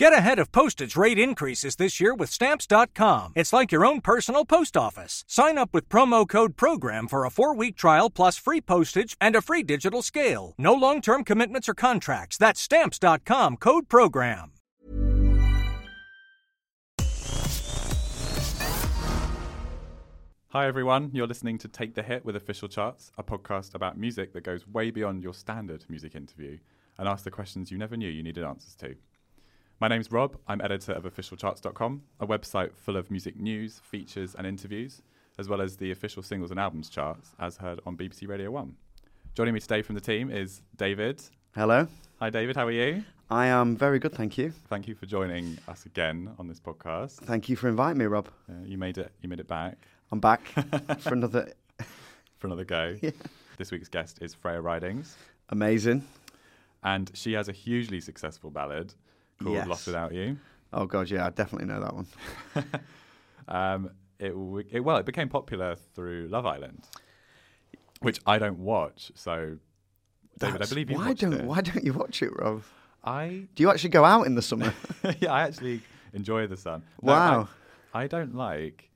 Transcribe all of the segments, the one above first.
Get ahead of postage rate increases this year with Stamps.com. It's like your own personal post office. Sign up with promo code PROGRAM for a four week trial plus free postage and a free digital scale. No long term commitments or contracts. That's Stamps.com code PROGRAM. Hi everyone, you're listening to Take the Hit with Official Charts, a podcast about music that goes way beyond your standard music interview and asks the questions you never knew you needed answers to. My name's Rob. I'm editor of officialcharts.com, a website full of music news, features, and interviews, as well as the official singles and albums charts, as heard on BBC Radio 1. Joining me today from the team is David. Hello. Hi, David. How are you? I am very good, thank you. Thank you for joining us again on this podcast. Thank you for inviting me, Rob. Uh, you made it. You made it back I'm back for another for another go. Yeah. This week's guest is Freya Ridings, amazing. and she has a hugely successful ballad called Yes. "Lost Without You." Oh god, yeah, I definitely know that one. Um, it, it well, it became popular through Love Island, which I don't watch. So, David, I believe you why don't it. why don't you watch it, Rob? I Do you actually go out in the summer? yeah, I actually enjoy the sun. No, wow. I, I don't like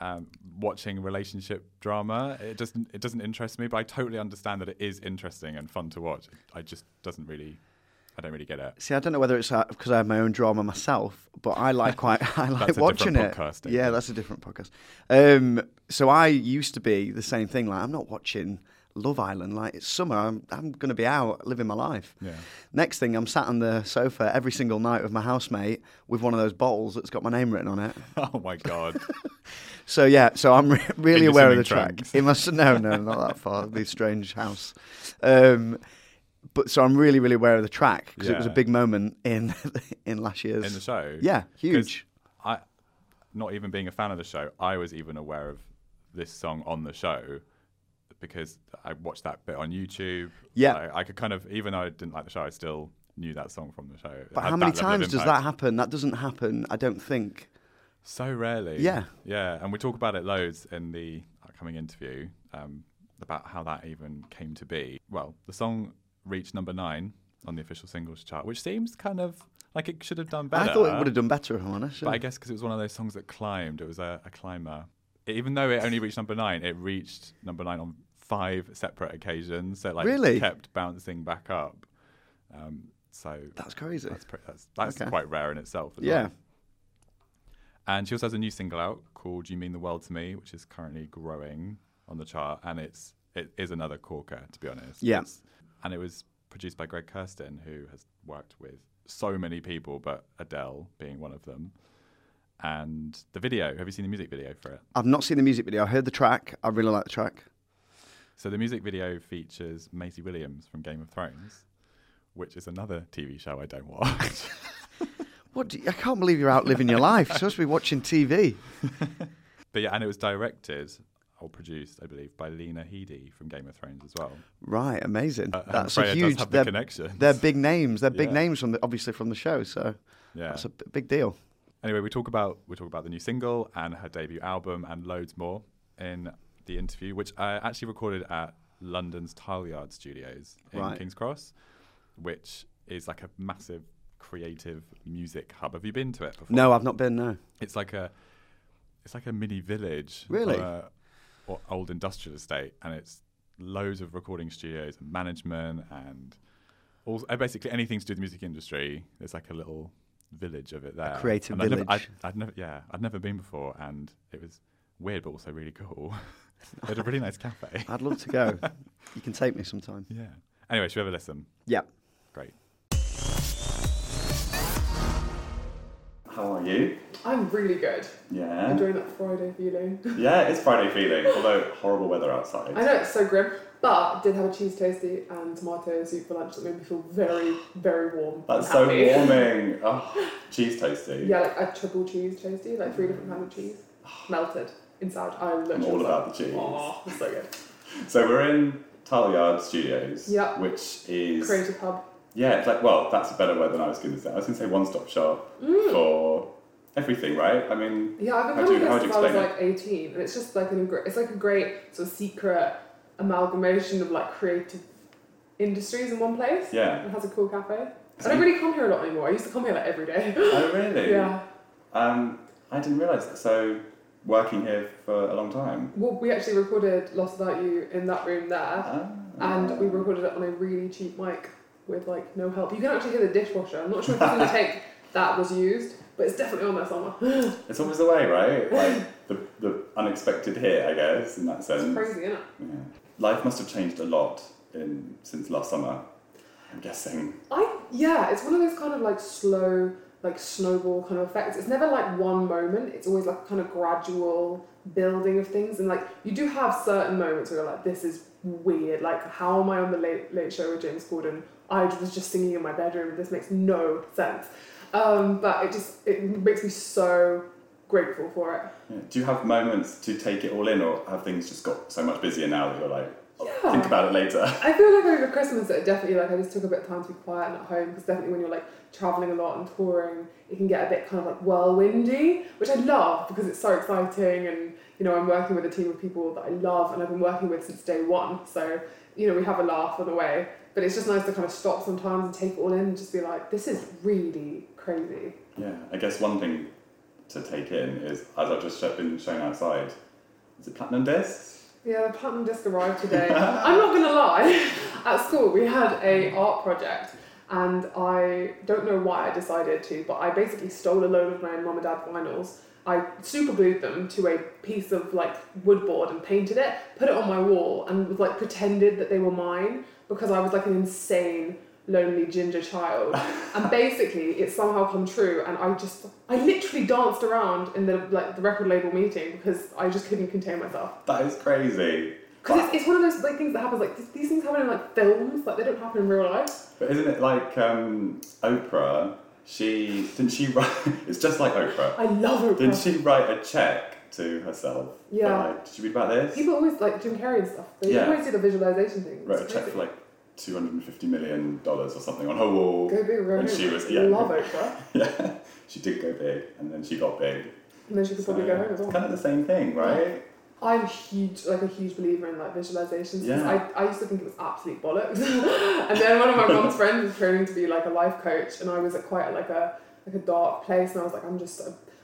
um, watching relationship drama. It doesn't it doesn't interest me, but I totally understand that it is interesting and fun to watch. I just doesn't really. I don't really get it. See, I don't know whether it's because I have my own drama myself, but I like quite I like That's watching it. podcast, yeah, that's a different podcast. Um, so I used to be the same thing. Like I'm not watching Love Island. Like it's summer, I'm I'm going to be out living my life. Yeah. Next thing, I'm sat on the sofa every single night with my housemate with one of those bottles that's got my name written on it. Oh my god. So yeah, so I'm re- really aware of the swimming track. It must no, no, not that far. The strange house. Um, but so I'm really, really aware of the track because it was a Yeah. big moment in in last year's in the show. Yeah, 'Cause huge. I, not even being a fan of the show, I was even aware of this song on the show because I watched that bit on YouTube. Yeah. I, I could kind of, even though I didn't like the show, I still knew that song from the show. It But had how many that level of times does impact. that happen? That doesn't happen. I don't think. So rarely. Yeah. Yeah, and we talk about it loads in the upcoming interview um, about how that even came to be. Well, the song reached number nine on the official singles chart, which seems kind of like it should have done better. I thought it would have done better, if I'm honest. But I guess because it was one of those songs that climbed, it was a, a climber. It- even though it only reached number nine, it reached number nine on five separate occasions. So it, like Really? kept bouncing back up. Um, so That's crazy. that's pre- that's, that's Okay. quite rare in itself. As Yeah. Well. And she also has a new single out called "You Mean the World to Me," which is currently growing on the chart, and it's it is another corker to be honest. Yeah. It's- and it was produced by Greg Kurstin, who has worked with so many people, but Adele being one of them. And the video, have you seen the music video for it? I've not seen the music video. I heard the track. I really like the track. So the music video features Maisie Williams from Game of Thrones, which is another TV show I don't watch. What? Do you, I can't believe you're out living your life. You're supposed to be watching TV. but yeah, and it was directed or produced, I believe, by Lena Headey from Game of Thrones as well. Right, amazing. Uh, That's a huge. the they're, connections. they're big names. They're big Yeah. names from the, obviously from the show. So Yeah. that's a b- big deal. Anyway, we talk about we talk about the new single and her debut album and loads more in the interview, which I actually recorded at London's Tileyard Studios in Right. King's Cross, which is like a massive creative music hub. Have you been to it before? No, I've not been. No. It's like a it's like a mini village, Really? or old industrial estate, and it's loads of recording studios and management and all uh, basically anything to do with the music industry. There's like a little village of it there, creative And I'd never- village. I'd, I'd never, yeah, I'd never been before, and it was weird, but also really cool. they had a really nice cafe. I'd love to go. you can take me sometime. yeah. Anyway, should we have a listen? Yeah. Great. How are you? I'm really good. Yeah. Enjoying that Friday feeling. Yeah, it's Friday feeling, although horrible weather outside. I know it's so grim, but did have a cheese toasty and tomato soup for lunch that made me feel very, very warm. That's so happy. warming. Oh, cheese toasty. Yeah, like a triple cheese toasty, like three different kinds of cheese, melted inside. I literally I'm all about like, the cheese. Oh, so good. So we're in Tileyard Studios, Yeah. which is Creative hub. Yeah, it's like well, that's a better word than I was going to say. I was going to say one-stop shop Mm. for everything, right? I mean, Yeah, I've been do coming how here would since you I was explain like 18, and it's just like an it's like a great sort of secret amalgamation of like creative industries in one place. Yeah. It has a cool cafe. I don't really come here a lot anymore. I used to come here like every day. Oh, really? yeah. Um, I didn't realise that. So, working here for a long time. Well, we actually recorded Lost Without You in that room there, Ah. and we recorded it on a really cheap mic with like no help. You can actually hear the dishwasher. I'm not sure if it's in the take that was used, but it's definitely on there somewhere. It's always the way, right? Like the, the unexpected hit, I guess, in that sense. It's crazy, isn't it? Yeah. Life must have changed a lot in since last summer. I'm guessing. I yeah, it's one of those kind of like slow, like snowball kind of effects. It's never like one moment. It's always like kind of gradual building of things, and like you do have certain moments where you're like, this is weird. Like, how am I on the late late show with James Corden? I was just singing in my bedroom. This makes no sense. Um, but it just it makes me so grateful for it. Yeah. Do you have moments to take it all in, or have things just got so much busier now that you're like, I'll Yeah. think about it later? I feel like over Christmas it definitely like I just took a bit of time to be quiet and at home because definitely when you're like traveling a lot and touring it can get a bit kind of like whirlwindy which I love because it's so exciting and you know I'm working with a team of people that I love and I've been working with since day one so you know we have a laugh on the way but it's just nice to kind of stop sometimes and take it all in and just be like this is really crazy Yeah, I guess one thing to take in is, as I've just been shown outside, is it platinum discs? Yeah, the platinum disc arrived today. I'm not gonna lie. At school, we had a art project, and I don't know why I decided to, but I basically stole a load of my mum and dad vinyls. I super glued them to a piece of like wood board and painted it, put it on my wall, and was like pretended that they were mine because I was like an insane lonely ginger child. and basically, it somehow come true, and I just I literally danced around in the like the record label meeting because I just couldn't contain myself. That is crazy. Because it's, it's one of those like things that happens like th- these things happen in like films, like they don't happen in real life. but isn't it like um, Oprah? She didn't she write? It's just like Oprah. I love Oprah. Didn't she write a check to herself? Yeah. Like, did you read about this? People always like Jim Carrey and stuff. They Yeah. always do the visualization thing. It's wrote a check for like two hundred and fifty million dollars or something on her wall. Go big, go when home. she was yeah. Love Oprah, yeah, she did go big, and then she got big. and then she could probably go home as It's well. kind of the same thing, right? I'm huge, like a huge believer in like visualizations. Yeah. I, I used to think it was absolute bollocks, and then one of my mom's friends was training to be like a life coach, and I was at quite like a like a dark place, and I was like, I'm just,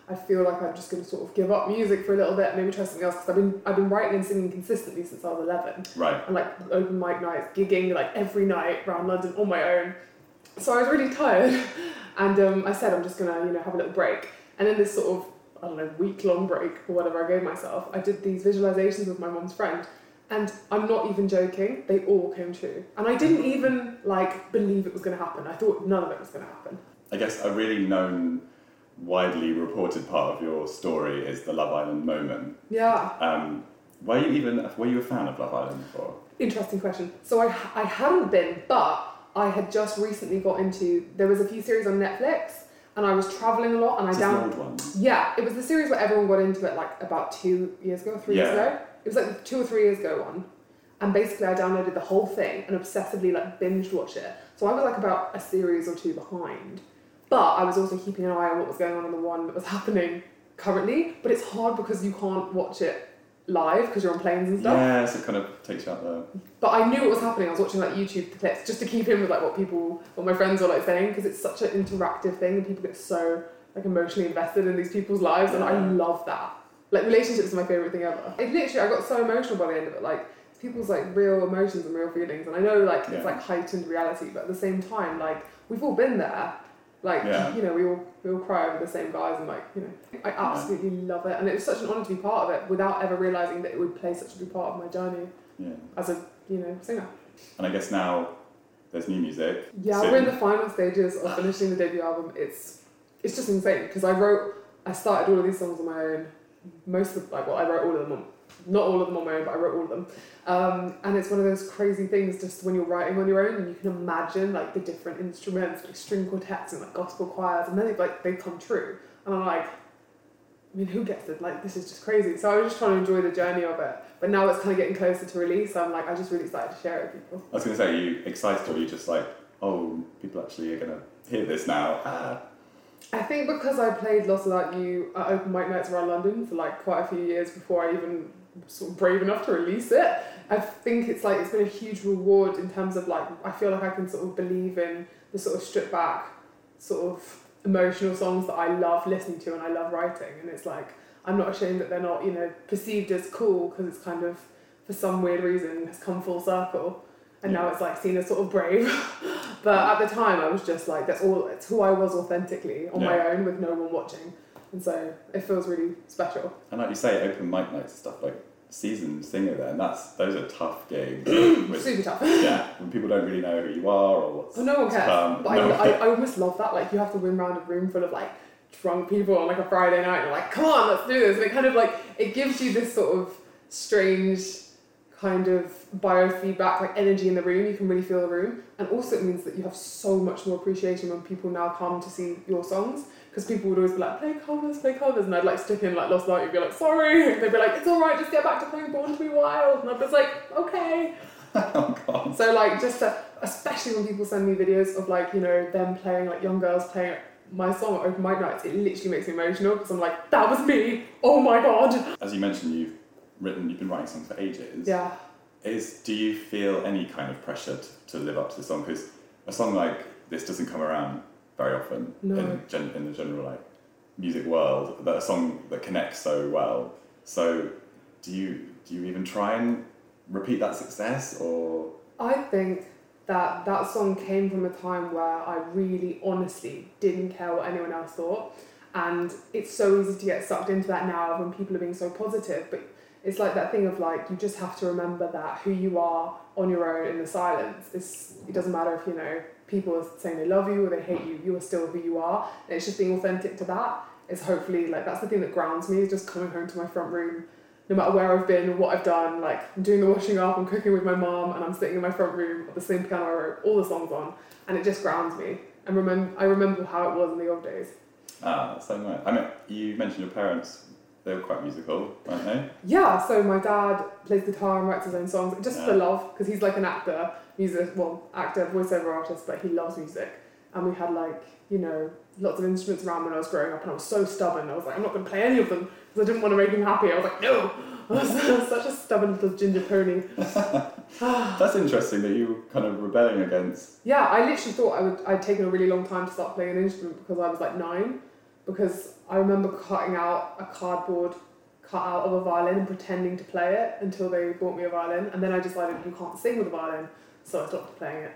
I feel like I'm just going to sort of give up music for a little bit, maybe try something else, because I've been I've been writing and singing consistently since I was 11, Right. and like open mic nights, gigging like every night around London on my own. So I was really tired, and um, I said I'm just gonna you know have a little break. And in this sort of I don't know week long break or whatever I gave myself, I did these visualizations with my mom's friend, and I'm not even joking. They all came true, and I didn't even like believe it was gonna happen. I thought none of it was gonna happen. I guess a really known, widely reported part of your story is the Love Island moment. Yeah. Um, were you even were you a fan of Love Island before? Interesting question. So I, I hadn't been, but I had just recently got into. There was a few series on Netflix, and I was traveling a lot, and I Is this the old ones? Yeah, it was the series where everyone got into it like about two years ago, three years ago. It was like two or three years ago one. And basically I downloaded the whole thing and obsessively like binge watched it. So I was like about a series or two behind. But I was also keeping an eye on what was going on in the one that was happening currently. But it's hard because you can't watch it live because you're on planes and stuff. Yeah, so it kind of takes you out there. But I knew what was happening. I was watching like YouTube clips just to keep in with like what people, what my friends were like saying, because it's such an interactive thing, and people get so like emotionally invested in these people's lives, and I love that. Like relationships are my favorite thing ever. It literally, I got so emotional by the end of it. Like people's like real emotions and real feelings, and I know like Yeah. it's like heightened reality, but at the same time, like we've all been there. Like Yeah. you know, we all we all cry over the same guys, and like you know, I absolutely love it, and it was such an honor to be part of it without ever realizing that it would play such a big part of my journey Yeah. as a you know singer. And I guess now there's new music. Yeah, soon. we're in the final stages of finishing the debut album. It's it's just insane because I wrote, I started all of these songs on my own. Most of like well, I wrote all of them on, not all of them on my own, but I wrote all of them. Um, and it's one of those crazy things just when you're writing on your own and you can imagine like the different instruments, like string quartets and like gospel choirs, and then they like they come true. And I'm like, I mean, who gets it? Like this is just crazy. So I was just trying to enjoy the journey of it. But now it's kind of getting closer to release. So I'm like, I just really excited to share it with people. I was going to say, are you excited or are you just like, oh, people actually are going to hear this now? Ah. I think because I played Lost Without You at open mic nights around London for like quite a few years before I even sort of brave enough to release it, I think it's like it's been a huge reward in terms of like I feel like I can sort of believe in the sort of stripped back, sort of emotional songs that I love listening to and I love writing. And it's like I'm not ashamed that they're not, you know, perceived as cool because it's kind of for some weird reason has come full circle. And now it's like seen as sort of brave. but at the time I was just like that's all it's who I was authentically on my own with no one watching. And so it feels really special. And like you say, open mic nights and stuff like seasoned singer there, and that's those are tough gigs. with, Super tough. yeah, when people don't really know who you are or what's. Well, no one cares. Um, but no I, I, I almost love that. Like, you have to win round a room full of like drunk people on like a Friday night. And you're like, come on, let's do this. And it kind of like it gives you this sort of strange kind of biofeedback, like energy in the room. You can really feel the room, and also it means that you have so much more appreciation when people now come to see your songs. Because people would always be like, play covers, play covers, and I'd like stick in like last night. You'd be like, sorry. And they'd be like, it's all right, just get back to playing Born to Be Wild. And I'd be like, okay. oh god. So like just to, especially when people send me videos of like you know them playing like young girls playing my song at open mic nights, it literally makes me emotional because I'm like that was me. Oh my god. As you mentioned, you've written, you've been writing songs for ages. Yeah. Is do you feel any kind of pressure to, to live up to the song? Because a song like this doesn't come around very often No. in, gen, in the general like music world. That a song that connects so well. So do you do you even try and repeat that success or? I think that that song came from a time where I really honestly didn't care what anyone else thought. And it's so easy to get sucked into that now when people are being so positive. But it's like that thing of like, you just have to remember that who you are on your own in the silence. It's, it doesn't matter if, you know, people are saying they love you or they hate you, you are still who you are. And it's just being authentic to that. It's hopefully like, that's the thing that grounds me, is just coming home to my front room no matter where I've been or what I've done, like I'm doing the washing up, I'm cooking with my mom, and I'm sitting in my front room at the same piano I wrote all the songs on, and it just grounds me. And remember, I remember how it was in the old days. Ah, so nice. I mean, you mentioned your parents. They were quite musical, weren't they? Yeah, so my dad plays guitar and writes his own songs just for love, because he's like an actor, music, well, actor, voiceover artist, but he loves music. And we had like, you know, lots of instruments around when I was growing up, and I was so stubborn. I was like, I'm not going to play any of them because I didn't want to make him happy. I was like, no. I was such a stubborn little ginger pony. That's interesting that you were kind of rebelling against. Yeah, I literally thought I would. I'd taken a really long time to start playing an instrument because I was like nine. Because I remember cutting out a cardboard cutout of a violin and pretending to play it until they bought me a violin, and then I decided you can't sing with a violin, so I stopped playing it.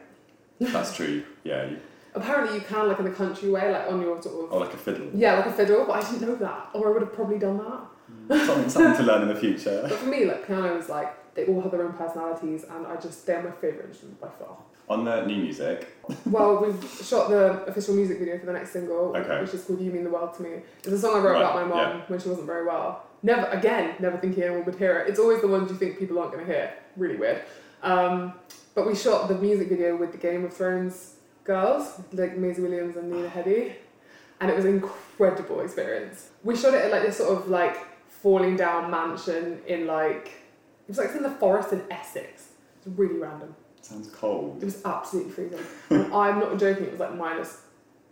That's true. Yeah, you, Apparently, you can like in the country way, like on your sort of or like a fiddle. yeah, like a fiddle, but I didn't know that, or I would have probably done that. Hmm. something, something to learn in the future. But for me, like piano is like they all have their own personalities, and I just they're my favorite instrument by far. On the new music, Well, we've shot the official music video for the next single, Okay. which is called "You Mean the World to Me." It's a song I wrote Right, about my mom yeah. when she wasn't very well. Never again, never thinking anyone would hear it. It's always the ones you think people aren't going to hear. Really weird. Um, but we shot the music video with the Game of Thrones girls, like Maisie Williams and Lena Headey, and it was an incredible experience. We shot it at like this sort of like falling down mansion in like it was like in the forest in Essex. It's really random. sounds cold. It was absolutely freezing. and I'm not joking, it was like minus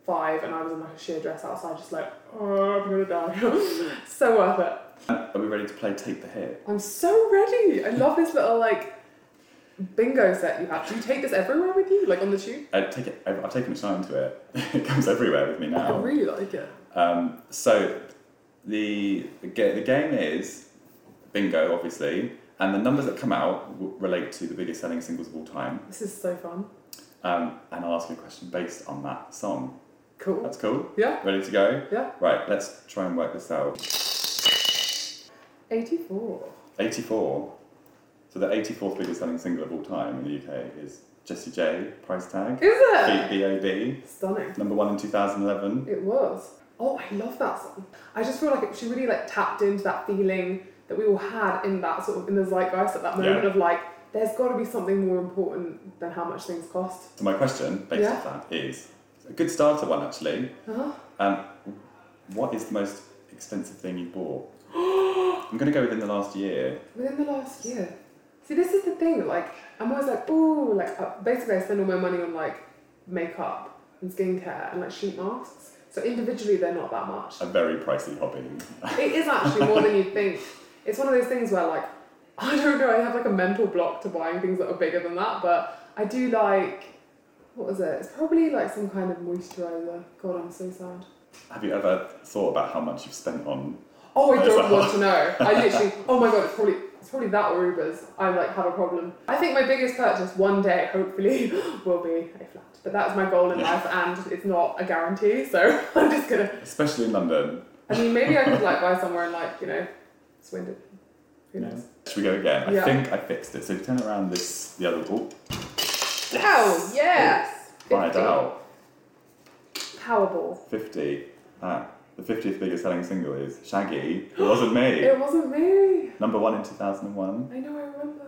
five, and I was in like a sheer dress outside, just like, oh, I'm gonna die. so worth it. Are we ready to play Take the Hit? I'm so ready. I love this little like bingo set you have. Do you take this everywhere with you, like on the tube? I take it. I've, I've taken a shine to it. it comes everywhere with me now. I really like it. Um, so the the, the game is bingo, obviously, and the numbers that come out w- relate to the biggest selling singles of all time. This is so fun. Um, and I'll ask you a question based on that song. Cool. That's cool. Yeah, Ready to go? yeah. Right. Let's try and work this out. 84. 84. So the 84th biggest selling single of all time in the UK is Jessie J, Price Tag. Is it? B.A.B. Stunning. Number one in 2011. It was. Oh, I love that song. I just feel like it, she really like tapped into that feeling that we all had in that sort of in the zeitgeist at that moment Yeah. of like, there's got to be something more important than how much things cost. So my question, based Yeah. off that, is a good starter one actually. Uh-huh. Um, what is the most expensive thing you bought? I'm going to go within the last year. Within the last year. See, this is the thing. Like, I'm always like, ooh, like uh, basically, I spend all my money on like makeup and skincare and like sheet masks. So individually, they're not that much. A very pricey hobby. It is actually more than you'd think. It's one of those things where, like, I don't know, I have like a mental block to buying things that are bigger than that, but I do like What was it? It's probably like some kind of moisturizer. God, I'm so sad. Have you ever thought about how much you've spent on? Oh, I don't want to know. I literally, oh my god, it's probably it's probably that or Ubers. I like have a problem. I think my biggest purchase one day, hopefully, will be a flat. But that's my goal in Yeah. life, and it's not a guarantee. So I'm just gonna. Especially in London. I mean, maybe I could like buy somewhere in like you know, Swindon. Who knows? Should we go again? I think I fixed it. So turn around this the other. Oh, Oh yes. find 50. out. Powerball. Fifty. Ah, the fiftieth biggest selling single is Shaggy. It wasn't me. It wasn't me. Number one in two thousand and one. I know. I remember.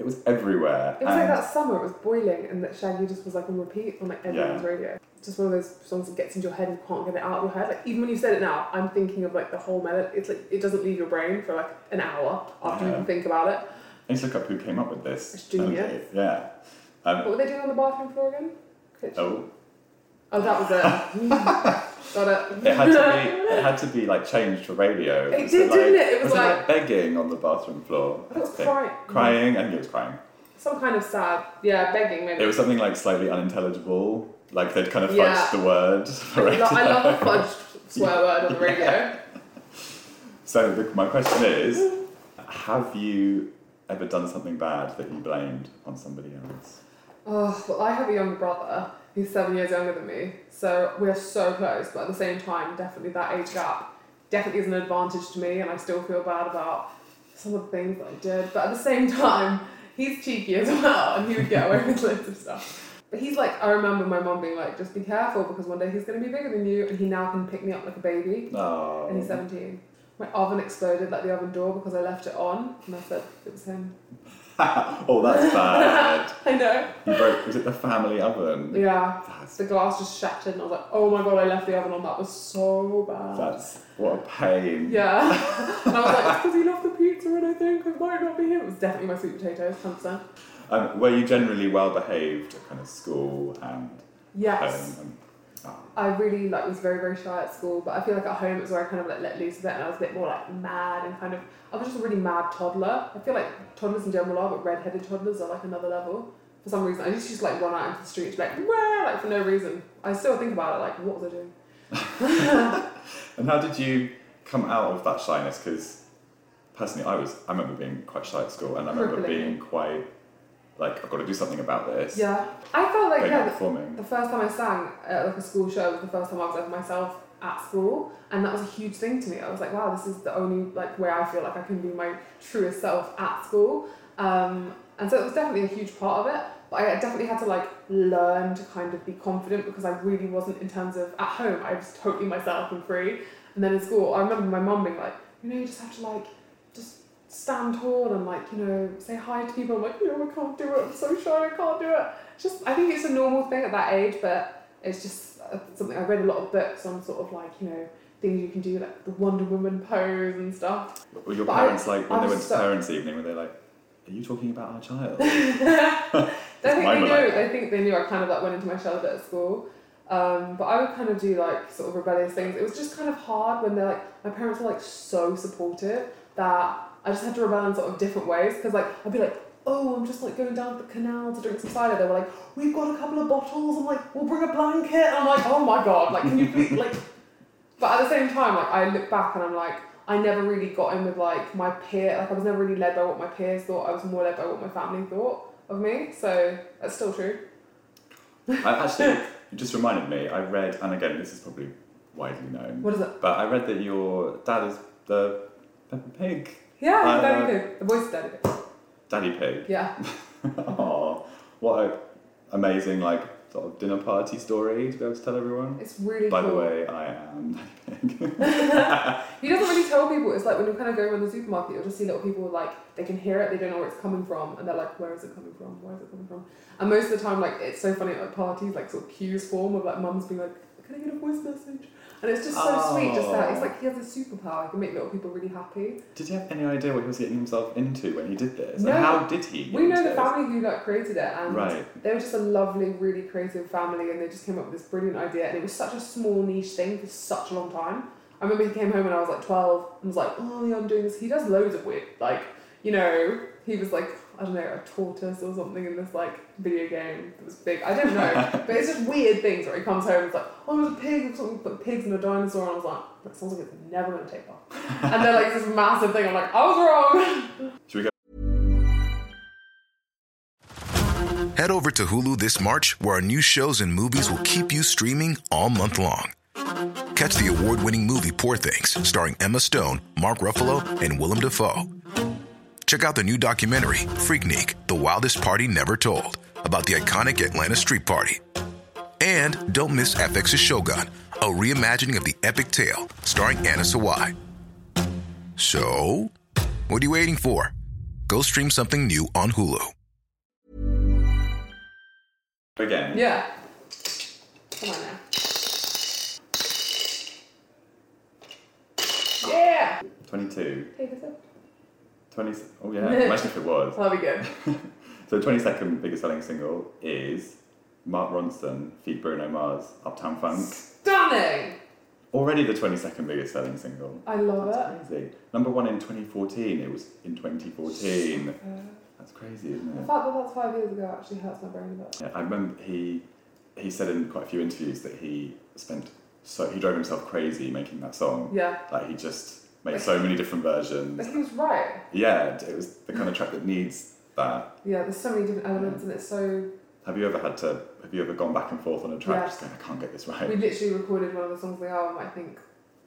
It was everywhere. It was like that summer. It was boiling, and that Shaggy just was like on repeat on like everyone's Yeah. radio. Just one of those songs that gets into your head and you can't get it out of your head. Like even when you said it now, I'm thinking of like the whole melody. It's like it doesn't leave your brain for like an hour after you Yeah. can think about it. I need to look up who came up with this. It's genius. melody. Yeah. Um, What were they doing on the bathroom floor again? Kitchen. oh, Oh, that was it. Got it. it had to be. It had to be like changed for radio. It Was did, like, didn't it? It was like, like- begging on the bathroom floor. I was crying. Crying. I think it was crying. Some kind of sad. Yeah, begging maybe. It was something like slightly unintelligible. Like they'd kind of fudged Yeah. the word for I, lo- I love a fudged swear word on the radio. So the, my question is, have you ever done something bad that you blamed on somebody else? Oh, well, I have a younger brother who's seven years younger than me, so we're so close, but at the same time, definitely that age gap definitely is an advantage to me, and I still feel bad about some of the things that I did. But at the same time, he's cheeky as well, and he would get away with loads of stuff. But he's like, I remember my mom being like, just be careful because one day he's going to be bigger than you, and he now can pick me up like a baby, Oh. and he's 17. My oven exploded like the oven door because I left it on, and I said it was him. oh, that's bad. I know. you broke. Was it the family oven? Yeah. That's, The glass just shattered, and I was like, "Oh my god, I left the oven on. That was so bad." that's what a pain. yeah. and I was like, "It's because he left the pizza, and I think it might not be him." It was definitely my sweet potatoes, hundred percent. Um, were you generally well behaved at kind of school and Yes. home? And, I really like was very very shy at school, but I feel like at home it was where I kind of like let loose a bit, and I was a bit more like mad and kind of. I was just a really mad toddler. I feel like toddlers in general are, but red-headed toddlers are like another level. For some reason, I used to just like run out into the street, like Wah! like for no reason. I still think about it, like what was I doing? and how did you come out of that shyness? Because personally, I was. I remember being quite shy at school, and I remember Crippling. being quite like I've got to do something about this. Yeah, I felt like yeah, the, performing. the first time I sang at like a school show was the first time I was like myself at school, and that was a huge thing to me. I was like, wow, this is the only like where I feel like I can be my truest self at school, um, and so it was definitely a huge part of it. But I definitely had to like learn to kind of be confident because I really wasn't in terms of at home. I was totally myself and free, and then in school, I remember my mum being like, you know, you just have to like just stand tall and like you know say hi to people. I'm like, no, I can't do it. I'm so shy. I can't do it. Just I think it's a normal thing at that age, but it's just uh, something I read a lot of books on sort of like you know things you can do like the Wonder Woman pose and stuff. Were your But I- parents like when I they went to so- parents' evening? Were they like, "Are you talking about our child?" I think they knew. like I think they knew I kind of like went into my shell a bit at school. Um, but I would kind of do like sort of rebellious things. It was just kind of hard when they're like my parents were like so supportive that I just had to rebel in sort of different ways because like I'd be like, oh, I'm just like going down to the canal to drink some cider. They were like, we've got a couple of bottles. I'm like, we'll bring a blanket. And I'm like, oh my god, like can you please like? But at the same time, like I look back and I'm like, I never really got in with like my peer. Like I was never really led by what my peers thought. I was more led by what my family thought of me. So that's still true. I actually, you just reminded me. I read, and again, this is probably widely known, What is it? but I read that your dad is the Peppa Pig, Yeah, uh, I Daddy. Pig. The voice of Daddy Pig. Daddy Pig. Yeah. Oh, what a amazing like sort of dinner party story to be able to tell everyone. It's really By cool. the way, I am Daddy Pig. He doesn't really tell people. It's like when you're kind of going around the supermarket, you'll just see little people like they can hear it, they don't know where it's coming from, and they're like, "Where is it coming from? Where is it coming from?" And most of the time, like it's so funny at like parties, like sort of cues form of like mums being like, "Can I get a voice message?" And it's just so sweet, just that it's Oh. like he has a superpower. He can make little people really happy. Did you have any idea what he was getting himself into when he did this? No. And how did he? Get We know the family who like created it, and Right. they were just a lovely, really creative family, and they just came up with this brilliant idea. And it was such a small niche thing for such a long time. I remember he came home when I was like twelve and was like, "Oh yeah, I'm doing this." He does loads of weird, like you know, he was like, I don't know, a tortoise or something in this like video game that was big. I don't know, but it's just weird things where he comes home and it's like, oh, there's a pig or something, but pigs and a dinosaur, and I was like, that sounds like it's never gonna take off. and then like this massive thing, I'm like, I was wrong. Should we go? Head over to Hulu this March, where our new shows and movies will keep you streaming all month long. Catch the award winning movie Poor Things, starring Emma Stone, Mark Ruffalo, and Willem Dafoe. Check out the new documentary, Freaknik The Wildest Party Never Told, about the iconic Atlanta Street Party. And don't miss FX's Shogun, a reimagining of the epic tale starring Anna Sawai. So, what are you waiting for? Go stream something new on Hulu. Again. yeah. Come on now. Yeah. 22. Take a sip. 20. Oh, yeah. Imagine if it was. That'd be good. So, 22nd biggest selling single is Mark Ronson feat Bruno Mars, Uptown Funk. Stunning. Already the 22nd biggest selling single. I love it. That's crazy. Number one in 2014. It was in 2014. That's crazy, isn't it? The fact that that's five years ago actually hurts my brain a bit. Yeah, I remember he he said in quite a few interviews that he spent so he drove himself crazy making that song. Yeah. Like he just made so many different versions. But he was right. Yeah, it was the kind of track that needs that. Yeah, there's so many different elements and it's so. Have you ever had to? Have you ever gone back and forth on a track just going, I can't get this right? We literally recorded one of the songs on the album, I think,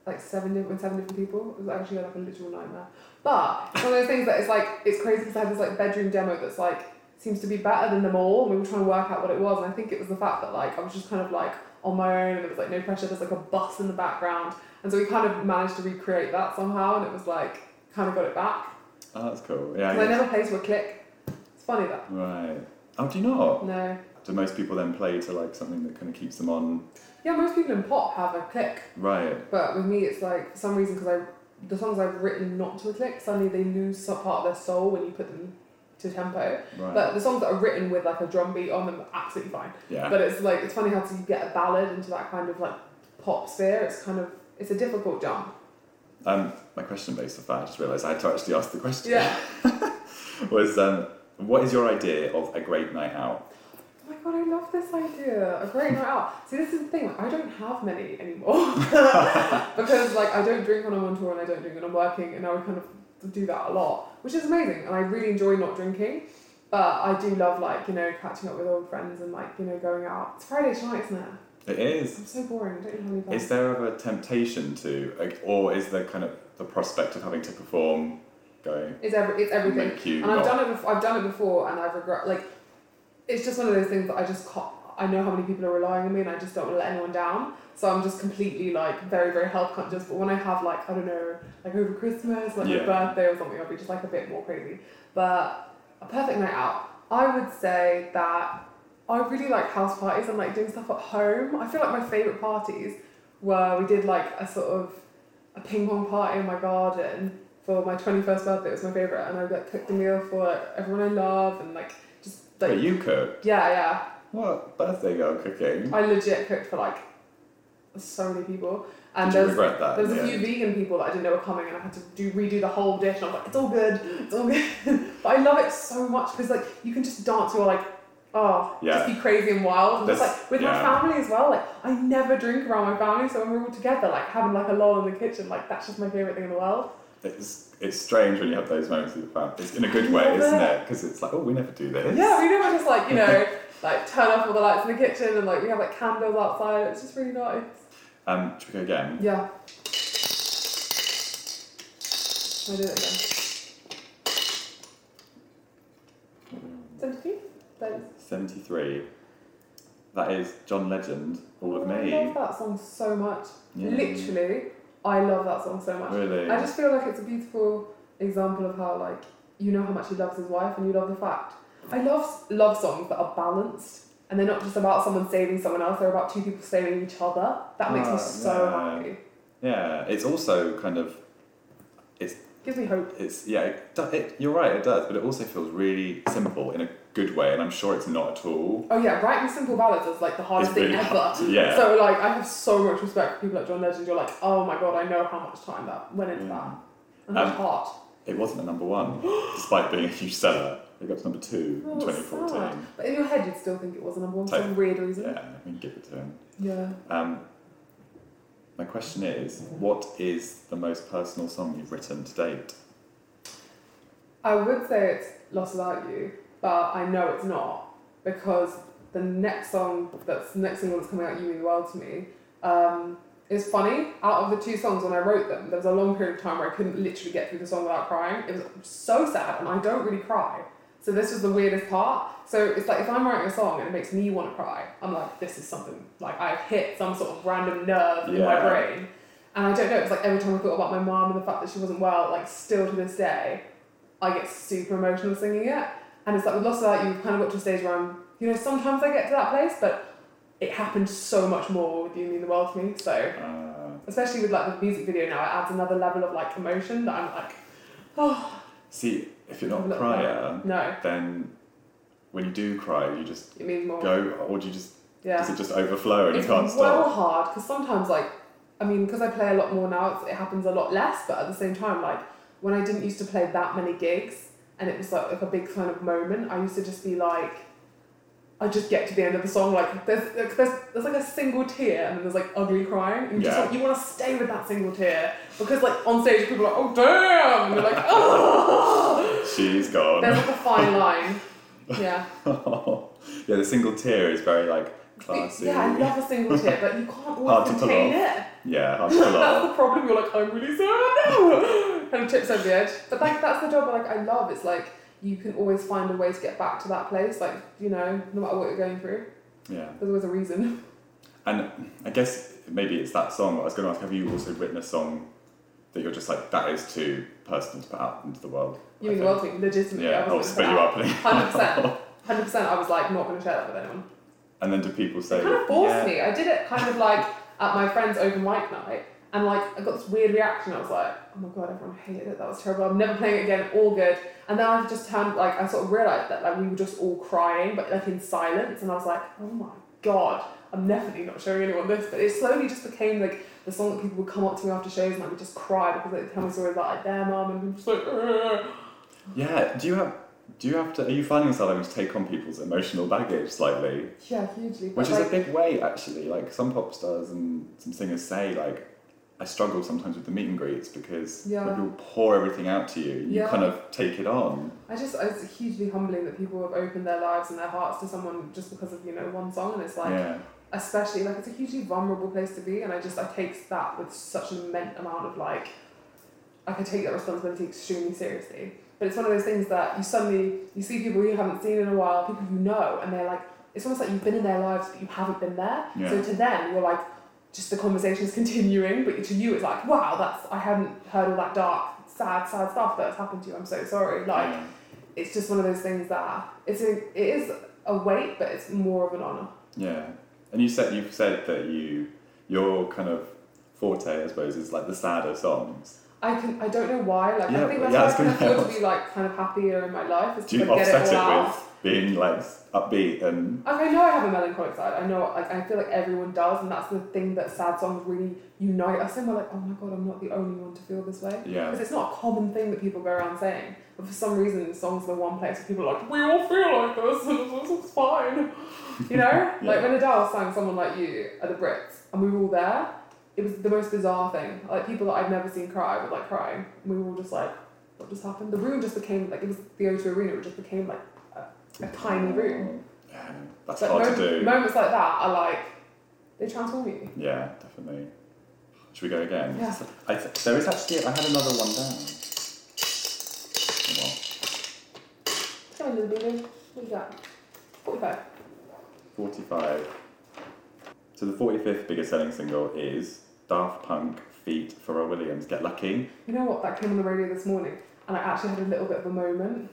like seven different, with seven different people. It was actually like a literal nightmare. But it's one of those things that it's like, it's crazy because I had this like bedroom demo that's like, seems to be better than them all. And we were trying to work out what it was. And I think it was the fact that like, I was just kind of like on my own and there was like no pressure. There's like a bus in the background. And so we kind of managed to recreate that somehow. And it was like, kind of got it back. Oh, that's cool. Yeah. Because I yeah. never play to a click. It's funny that. Right. Oh, do you not? No. Do most people then play to like something that kind of keeps them on? Yeah, most people in pop have a click. Right. But with me, it's like for some reason because I the songs I've written not to a click, suddenly they lose some part of their soul when you put them to tempo. Right. But the songs that are written with like a drum beat on them are absolutely fine. Yeah. But it's like it's funny how to get a ballad into that kind of like pop sphere. It's kind of it's a difficult jump. Um, my question based off that, I just realised I had to actually ask the question. Yeah. was um, what is your idea of a great night out? Oh my god, I love this idea. A great night out. See, this is the thing. Like, I don't have many anymore because, like, I don't drink when I'm on tour and I don't drink when I'm working, and now we kind of do that a lot, which is amazing. And I really enjoy not drinking, but I do love, like, you know, catching up with old friends and like, you know, going out. It's Friday tonight, isn't it? It is. I'm so boring. I don't even any plans. Is there ever a temptation to, like, or is there kind of the prospect of having to perform going? It's every, it's everything. Make you and I've done it. Before, I've done it before, and I've regret. Like, it's just one of those things that I just can't. I know how many people are relying on me, and I just don't want to let anyone down. So I'm just completely like very, very health conscious. But when I have like I don't know, like over Christmas, like Yeah. my birthday or something, I'll be just like a bit more crazy. But a perfect night out, I would say that I really like house parties and like doing stuff at home. I feel like my favorite parties were we did like a sort of a ping pong party in my garden for my 21st birthday. It was my favorite, and I like cooked a meal for like, everyone I love, and like just like But you cooked. yeah, yeah. What birthday girl cooking? I legit cooked for like so many people, and Did you there's regret that there was a the few end? vegan people that I didn't know were coming, and I had to do redo the whole dish. And I was like, it's all good, it's all good. but I love it so much because like you can just dance. You're like. Oh, Yeah. just be crazy and wild. And just like with yeah. my family as well. Like I never drink around my family, so when we're all together, like having like a lull in the kitchen, like that's just my favorite thing in the world. It's it's strange when you have those moments with your family. It's in a good way, isn't it. it? Because it's like, oh, we never do this. Yeah, we never just like you know like turn off all the lights in the kitchen and like we have like candles outside. It's just really nice. Um, should we go again? Yeah. I do it again? Seventy-three. Thanks. Seventy-three. That is John Legend, All of Oh, I love that song so much. Yeah. Literally, I love that song so much. Really? I just feel like it's a beautiful example of how like you know how much he loves his wife and you love the fact. I love love songs that are balanced and they're not just about someone saving someone else. They're about two people saving each other. That makes Ah, me so yeah. happy. Yeah, it's also kind of it's Gives me hope. it's yeah. It, it, you're right, it does, but it also feels really simple in a good way, and I'm sure it's not at all. Oh yeah, writing simple ballads is like the hardest really thing ever. hard, yeah. So like I have so much respect for people like John Legend. You're like, oh my god, I know how much time that went into that. And Um, much heart. It wasn't a number one, despite being a huge seller. It got to number two in Oh, 2014. sad. But in your head, you'd still think it was a number one for some weird reason. Yeah, I mean, give it to him. Yeah. Um, my question is, what is the most personal song you've written to date? I would say it's Lost Without You, but I know it's not because the next song that's the next single that's coming out, You Mean the World to Me, um, is funny. Out of the two songs, when I wrote them, there was a long period of time where I couldn't literally get through the song without crying. It was so sad, and I don't really cry. So this was the weirdest part. So it's like if I'm writing a song and it makes me want to cry, I'm like, this is something like I've hit some sort of random nerve in my brain. And I don't know, it's like every time I thought about my mom and the fact that she wasn't well, like still to this day, I get super emotional singing it. And it's like with Lost Without You, you've kind of got to a stage where I'm, you know, sometimes I get to that place, but it happened so much more with You Mean the World to me. So, Uh, especially with like the music video now, it adds another level of like emotion that I'm like, oh, see, if you're not a crier, no, then when you do cry, you just it means more. go, or do you just, yeah. does it just overflow and it's you can't well stop? It's well hard because sometimes like I mean because I play a lot more now it's, it happens a lot less but at the same time like when I didn't used to play that many gigs and it was like, like a big kind of moment I used to just be like I just get to the end of the song like there's like, there's, there's like a single tear and then there's like ugly crying and you just like, you want to stay with that single tear because like on stage people are like oh damn and you're like oh She's gone. there's like a fine line yeah yeah, the single tear is very like classy. yeah I love a single tear but you can't Hard always pull contain it Yeah, hard to pull that's the problem. You're like, I'm really sad now, and it tips over the edge. But like, that's the job. Like, I love. It's like you can always find a way to get back to that place. Like, you know, no matter what you're going through, Yeah. there's always a reason. And I guess maybe it's that song. I was going to ask, have you also written a song that you're just like, that is too personal to put out into the world? You I mean the world thing, legitimately. Yeah, I oh, was but you putting Hundred percent. Hundred percent. I was like, not going to share that with anyone. And then do people say, It kind of forced yeah, me. I did it kind of like at my friend's open mic night, and like I got this weird reaction. I was like, oh my god, everyone hated it. That was terrible. I'm never playing it again. All good. And then I just turned like I sort of realized that like we were just all crying, but like in silence. And I was like, oh my god, I'm definitely not showing anyone this. But it slowly just became like the song that people would come up to me after shows and like would just cry because they tell me stories about like their mum and I'm just like. "Ugh." yeah, do you have, do you have to, are you finding yourself having to take on people's emotional baggage slightly? Yeah, hugely. Which is like, a big weight, actually. Like some pop stars and some singers say, like, I struggle sometimes with the meet and greets because Yeah. when people pour everything out to you, you Yeah. kind of take it on. I just it's hugely humbling that people have opened their lives and their hearts to someone just because of you know one song, and it's like yeah, especially like it's a hugely vulnerable place to be, and I just I take that with such an immense amount of like I I take that responsibility extremely seriously. But it's one of those things that you suddenly you see people you haven't seen in a while, people you know, and they're like it's almost like you've been in their lives but you haven't been there. So to them you're like just the conversation is continuing, but to you it's like wow that's I hadn't heard all that dark sad sad stuff that's happened to you. I'm so sorry. Like yeah. it's just one of those things that it's a it is a weight, but it's more of an honor. Yeah, and you said you've said that you your kind of forte, I suppose, is like the sadder songs. I can I don't know why. Like Yeah, I think that's yeah, why I kind of feel to be like kind of happier in my life is Do you to it offset all it with being like upbeat and Like I know I have a melancholic side. I know like I feel like everyone does, and that's the thing that sad songs really unite us in. We're like, oh my god, I'm not the only one to feel this way. yeah, Because it's not a common thing that people go around saying. But for some reason, songs are the one place where people are like, we all feel like this, and it's, it's fine. You know? Like when Adele sang Someone Like You at the Brits, and we were all there, it was the most bizarre thing. Like people that I'd never seen cry were like crying. And we were all just like, what just happened? The room just became, like, it was the O2 Arena, it just became like a, tiny room. yeah, that's hard moment- to do. moments like that are like, they transform you. Yeah, definitely. Should we go again? Yeah. I th- there is actually I had another one down. Come on. Come on, little baby. What is that? 45. 45. So the 45th biggest selling single is Daft Punk feat Pharrell Williams, Get Lucky. You know what? That came on the radio this morning, and I actually had a little bit of a moment.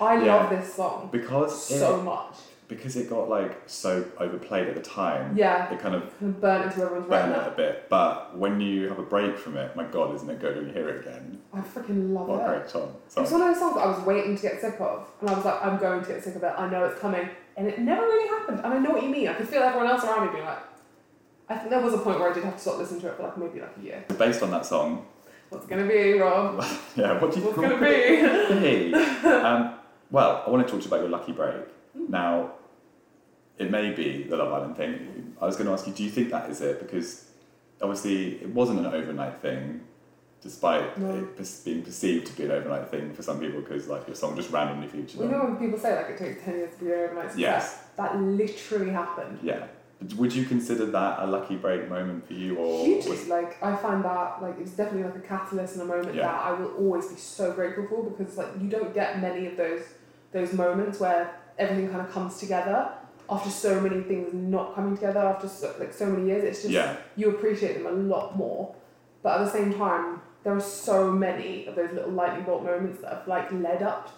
I Yeah. love this song Because so it, much. because it got like so overplayed at the time, Yeah, it kind of burnt into everyone's burned it a bit. But when you have a break from it, my god, isn't it good when you hear it again? I freaking love What a it. great song. It was one of those songs that I was waiting to get sick of, and I was like, I'm going to get sick of it. I know it's coming, and it never really happened. And I know what you mean. I could feel everyone else around me being like, I think there was a point where I did have to stop listening to it for like maybe like a year. it's based on that song. What's gonna be, Rob? yeah, what do you think? What's gonna it? be? Um, well, I want to talk to you about your lucky break. Hmm. Now, it may be the Love Island thing. I was going to ask you, do you think that is it? Because obviously it wasn't an overnight thing, despite No. it being perceived to be an overnight thing for some people because like your song just randomly featured You know when people say like it takes ten years to be an overnight success? Yes. That literally happened. Yeah. Would you consider that a lucky break moment for you, or Hugely, was- like I find that like it's definitely like a catalyst and a moment Yeah. that I will always be so grateful for because like you don't get many of those those moments where everything kind of comes together after so many things not coming together after so, like so many years. It's just Yeah. you appreciate them a lot more, but at the same time there are so many of those little lightning bolt moments that have like led up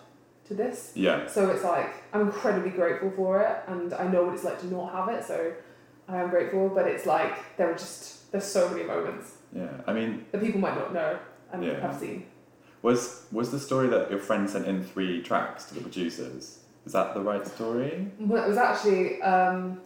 to this. yeah, So it's like I'm incredibly grateful for it, and I know what it's like to not have it. So I am grateful, but it's like there are just there's so many moments yeah. I mean, that people might not know and Yeah. have seen. Was was the story that your friend sent in three tracks to the producers? Is that the right story? Well, it was actually um,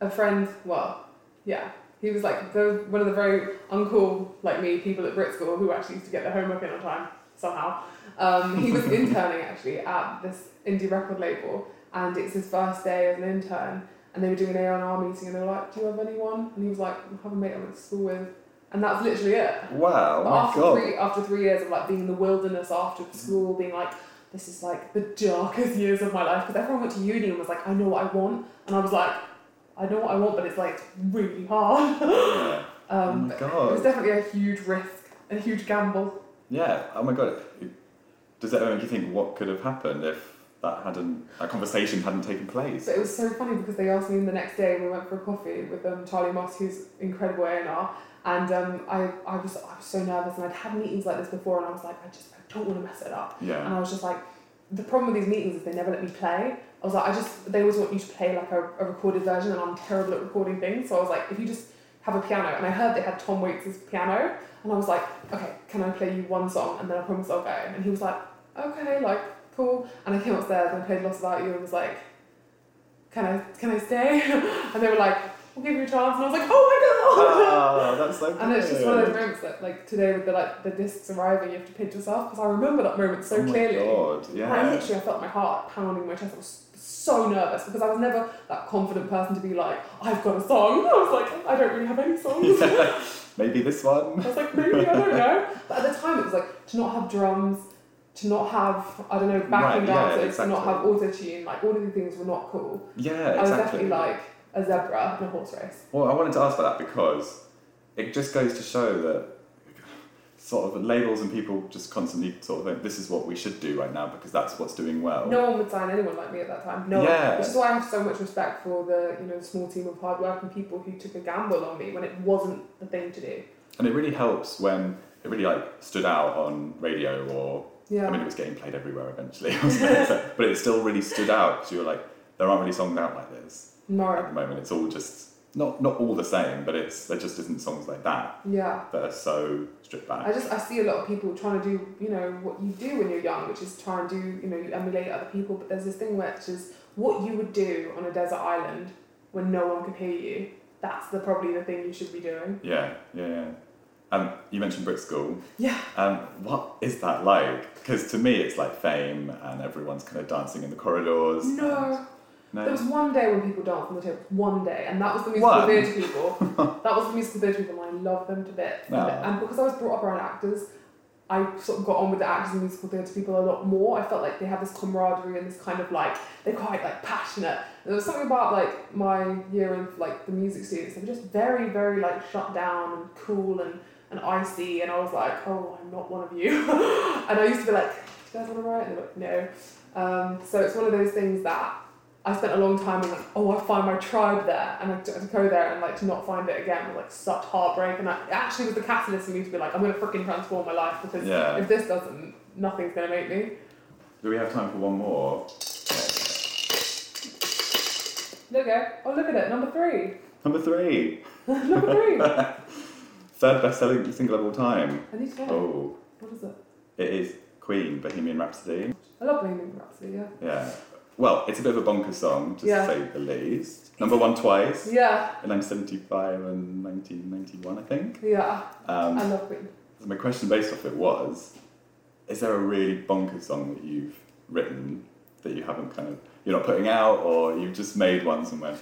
a friend. Well, yeah, he was like the one of the very uncool like me people at Brit School who actually used to get their homework in on time somehow. Um, he was interning actually at this indie record label, and it's his first day as an intern. And they were doing an A&R meeting, and they were like, "Do you have anyone?" And he was like, "I have a mate I went to school with," and that's literally it. Wow, But after God. three after three years of like being in the wilderness after school, being like, this is like the darkest years of my life because everyone went to uni and was like, I know what I want, and I was like, I know what I want, but it's like really hard. Yeah. Oh um, my It was definitely a huge risk, a huge gamble. Yeah. Oh my god. Does that make you think what could have happened if that hadn't that conversation hadn't taken place? But it was so funny because they asked me the next day. We went for a coffee with um, Charlie Moss, who's incredible A and R, and um, I, I was I was so nervous, and I'd had meetings like this before, and I was like, I just I don't want to mess it up. Yeah. And I was just like, the problem with these meetings is they never let me play. I was like, I just, they always want you to play like a, a recorded version, and I'm terrible at recording things. So I was like, if you just have a piano, and I heard they had Tom Waits' piano, and I was like, okay, can I play you one song, and then I promise I'll go. And he was like, okay, like, cool. And I came upstairs and I played Lost Without You, and was like, can I, can I stay? and they were like, we'll give you a chance. And I was like, oh my god! Oh, that's so good. And it's just one of those moments that, like today, with the like the discs arriving, you have to pinch yourself because I remember that moment so oh my clearly. God. And I Yeah. literally, I felt my heart pounding in my chest. I was so nervous because I was never that confident person to be like, I've got a song. I was like, I don't really have any songs. Maybe this one. I was like, maybe, I don't know. But at the time, it was like to not have drums, to not have, I don't know, backing Right, yeah, dancers, to not have auto tune. Like, all of these things were not cool. Yeah, exactly. I was definitely like a zebra in a horse race. Well, I wanted to ask about that because it just goes to show that sort of labels and people just constantly sort of think this is what we should do right now because that's what's doing well. No one would sign anyone like me at that time. No Yeah. one. Which is why I have so much respect for the you know small team of hardworking people who took a gamble on me when it wasn't the thing to do. And it really helps when it really like stood out on radio or Yeah. I mean it was getting played everywhere eventually. But it still really stood out because you were like there aren't really songs out like this at the moment. It's all just not not all the same, but it's there just isn't songs like that Yeah. that are so stripped back. I just I see a lot of people trying to do you know what you do when you're young, which is try and do you know you emulate other people. But there's this thing which is what you would do on a desert island when no one could hear you. That's the probably the thing you should be doing. yeah, yeah, yeah. Um, you mentioned Brit School. Yeah. Um, what is that like? Because to me, it's like fame, and everyone's kind of dancing in the corridors. No. and- There was one day when people danced on the tables. One day, and that was the musical One? theatre people. that was the musical theatre people, and I love them to bits. No. And because I was brought up around actors, I sort of got on with the actors and musical theatre people a lot more. I felt like they had this camaraderie and this kind of like they're quite like passionate. There was something about like my year of like the music students. They were just very, very like shut down and cool and, and icy. And I was like, oh, I'm not one of you. and I used to be like, do you guys want to write? And they're like, no. Um, so it's one of those things that I spent a long time in like, oh, I find my tribe there, and I, to, to go there and like to not find it again was like such heartbreak, and I, it actually was the catalyst for me to be like, I'm gonna freaking transform my life because Yeah. if this doesn't, nothing's gonna make me. Do we have time for one more? There we go. Oh, look at it, number three. Number three. number three. Third best-selling single of all time. I need to know. Oh, What is it? it is Queen, Bohemian Rhapsody. I love Bohemian Rhapsody. Yeah. Yeah. Well, it's a bit of a bonkers song, to Yeah. say the least. Number one twice. Yeah. In 1975 and 1991, I think. Yeah. Um, I love Queen. So my question based off it was, is there a really bonkers song that you've written that you haven't kind of you're not putting out, or you've just made ones and went,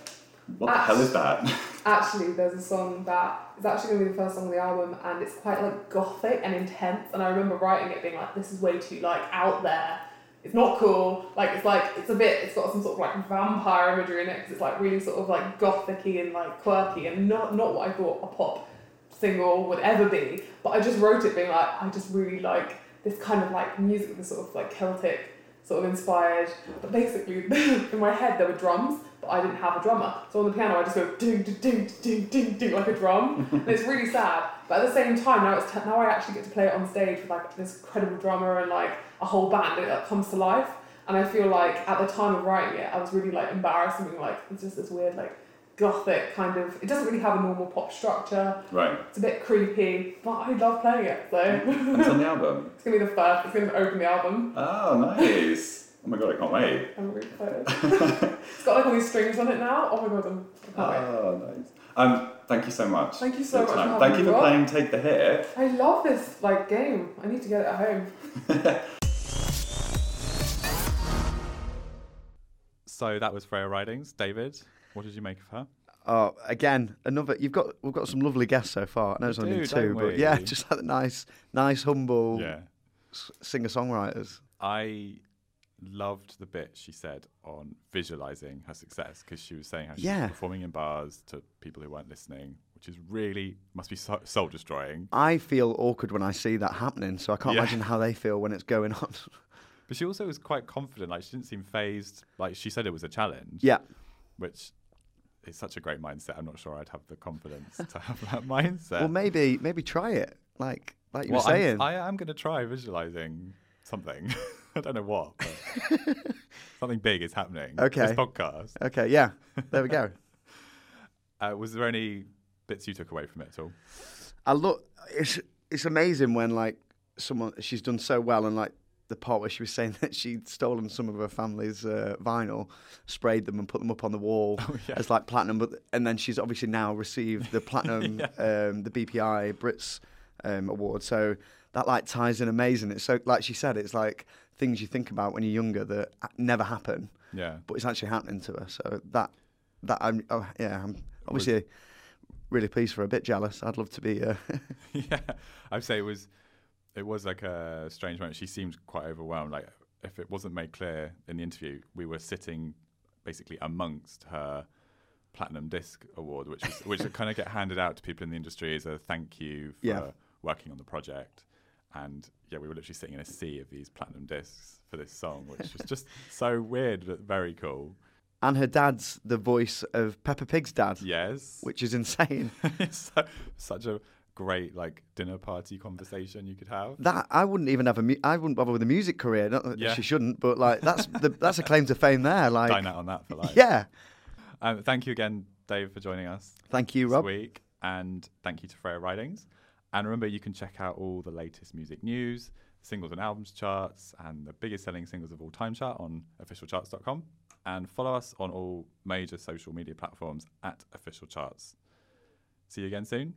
what the hell is that? Actually, there's a song that is actually going to be the first song on the album, and it's quite like gothic and intense. And I remember writing it, being like, "This is way too like out there. It's not cool. Like it's like it's a bit. It's got some sort of like vampire imagery in it because it's like really sort of like gothicy and like quirky and not not what I thought a pop single would ever be. But I just wrote it, being like, I just really like this kind of like music with this sort of like Celtic sort of inspired. But basically, in my head there were drums, but I didn't have a drummer. So on the piano I just go ding ding ding ding ding ding like a drum, and it's really sad. But at the same time, now it's t- now I actually get to play it on stage with like this incredible drummer and like a whole band, and it like, comes to life. And I feel like at the time of writing it, I was really like embarrassed and being like, it's just this weird like gothic kind of. It doesn't really have a normal pop structure. right. It's a bit creepy, but I love playing it. So And it's on the album. it's gonna be the first. It's gonna open the album. Oh, nice. Oh my god, I can't wait. I'm really excited. it's got like all these strings on it now. Oh my god, I'm, I can't wait. Oh, nice. Um, thank you so much. Thank you so much for having Thank you me, for playing Take the Hit. I love this like game. I need to get it at home. So that was Freya Ridings. David, what did you make of her? Oh, again, another. You've got we've got some lovely guests so far. I know it's We only do, two, but yeah, just like the nice, nice, humble Yeah. singer songwriters. I loved the bit she said on visualizing her success because she was saying how she Yeah. was performing in bars to people who weren't listening, which is really must be so, soul destroying. I feel awkward when I see that happening, so I can't Yeah. imagine how they feel when it's going on. But she also was quite confident. Like she didn't seem phased. Like she said it was a challenge. yeah, Which is such a great mindset. I'm not sure I'd have the confidence to have that mindset. well, maybe maybe try it, like like you Well, were I'm- saying. I am going to try visualizing something. I don't know what. But something big is happening. Okay. This podcast. okay, yeah, there we go. Uh, was there any bits you took away from it at all? I look. It's it's amazing when like someone she's done so well, and like the part where she was saying that she'd stolen some of her family's uh, vinyl, sprayed them, and put them up on the wall Oh, yeah. as like platinum. But and then she's obviously now received the platinum, um, the BPI Brits um, award. So that like ties in amazing. It's so like she said, it's like things you think about when you're younger that never happen, Yeah. but it's actually happening to her. So that that I'm oh, yeah, I'm obviously. Really pleased for her, a bit jealous. I'd love to be. Uh, yeah, I'd say it was it was like a strange moment. She seemed quite overwhelmed. Like if it wasn't made clear in the interview, we were sitting basically amongst her platinum disc award, which is, which kind of get handed out to people in the industry as a thank you for Yeah. working on the project. And yeah, we were literally sitting in a sea of these platinum discs for this song, which was just so weird but very cool. and her dad's the voice of Peppa Pig's dad, Yes, which is insane. so, such a great like dinner party conversation you could have. that I wouldn't even have a mu- I wouldn't bother with a music career. Not that Yeah. she shouldn't, but like that's the, that's a claim to fame there. Like, Dine out on that for life. yeah. Um, thank you again, Dave, for joining us Thank you, this Rob. week. And thank you to Freya Ridings. And remember, you can check out all the latest music news, singles and albums charts, and the biggest selling singles of all time chart on officialcharts.com. And follow us on all major social media platforms at Official Charts. See you again soon.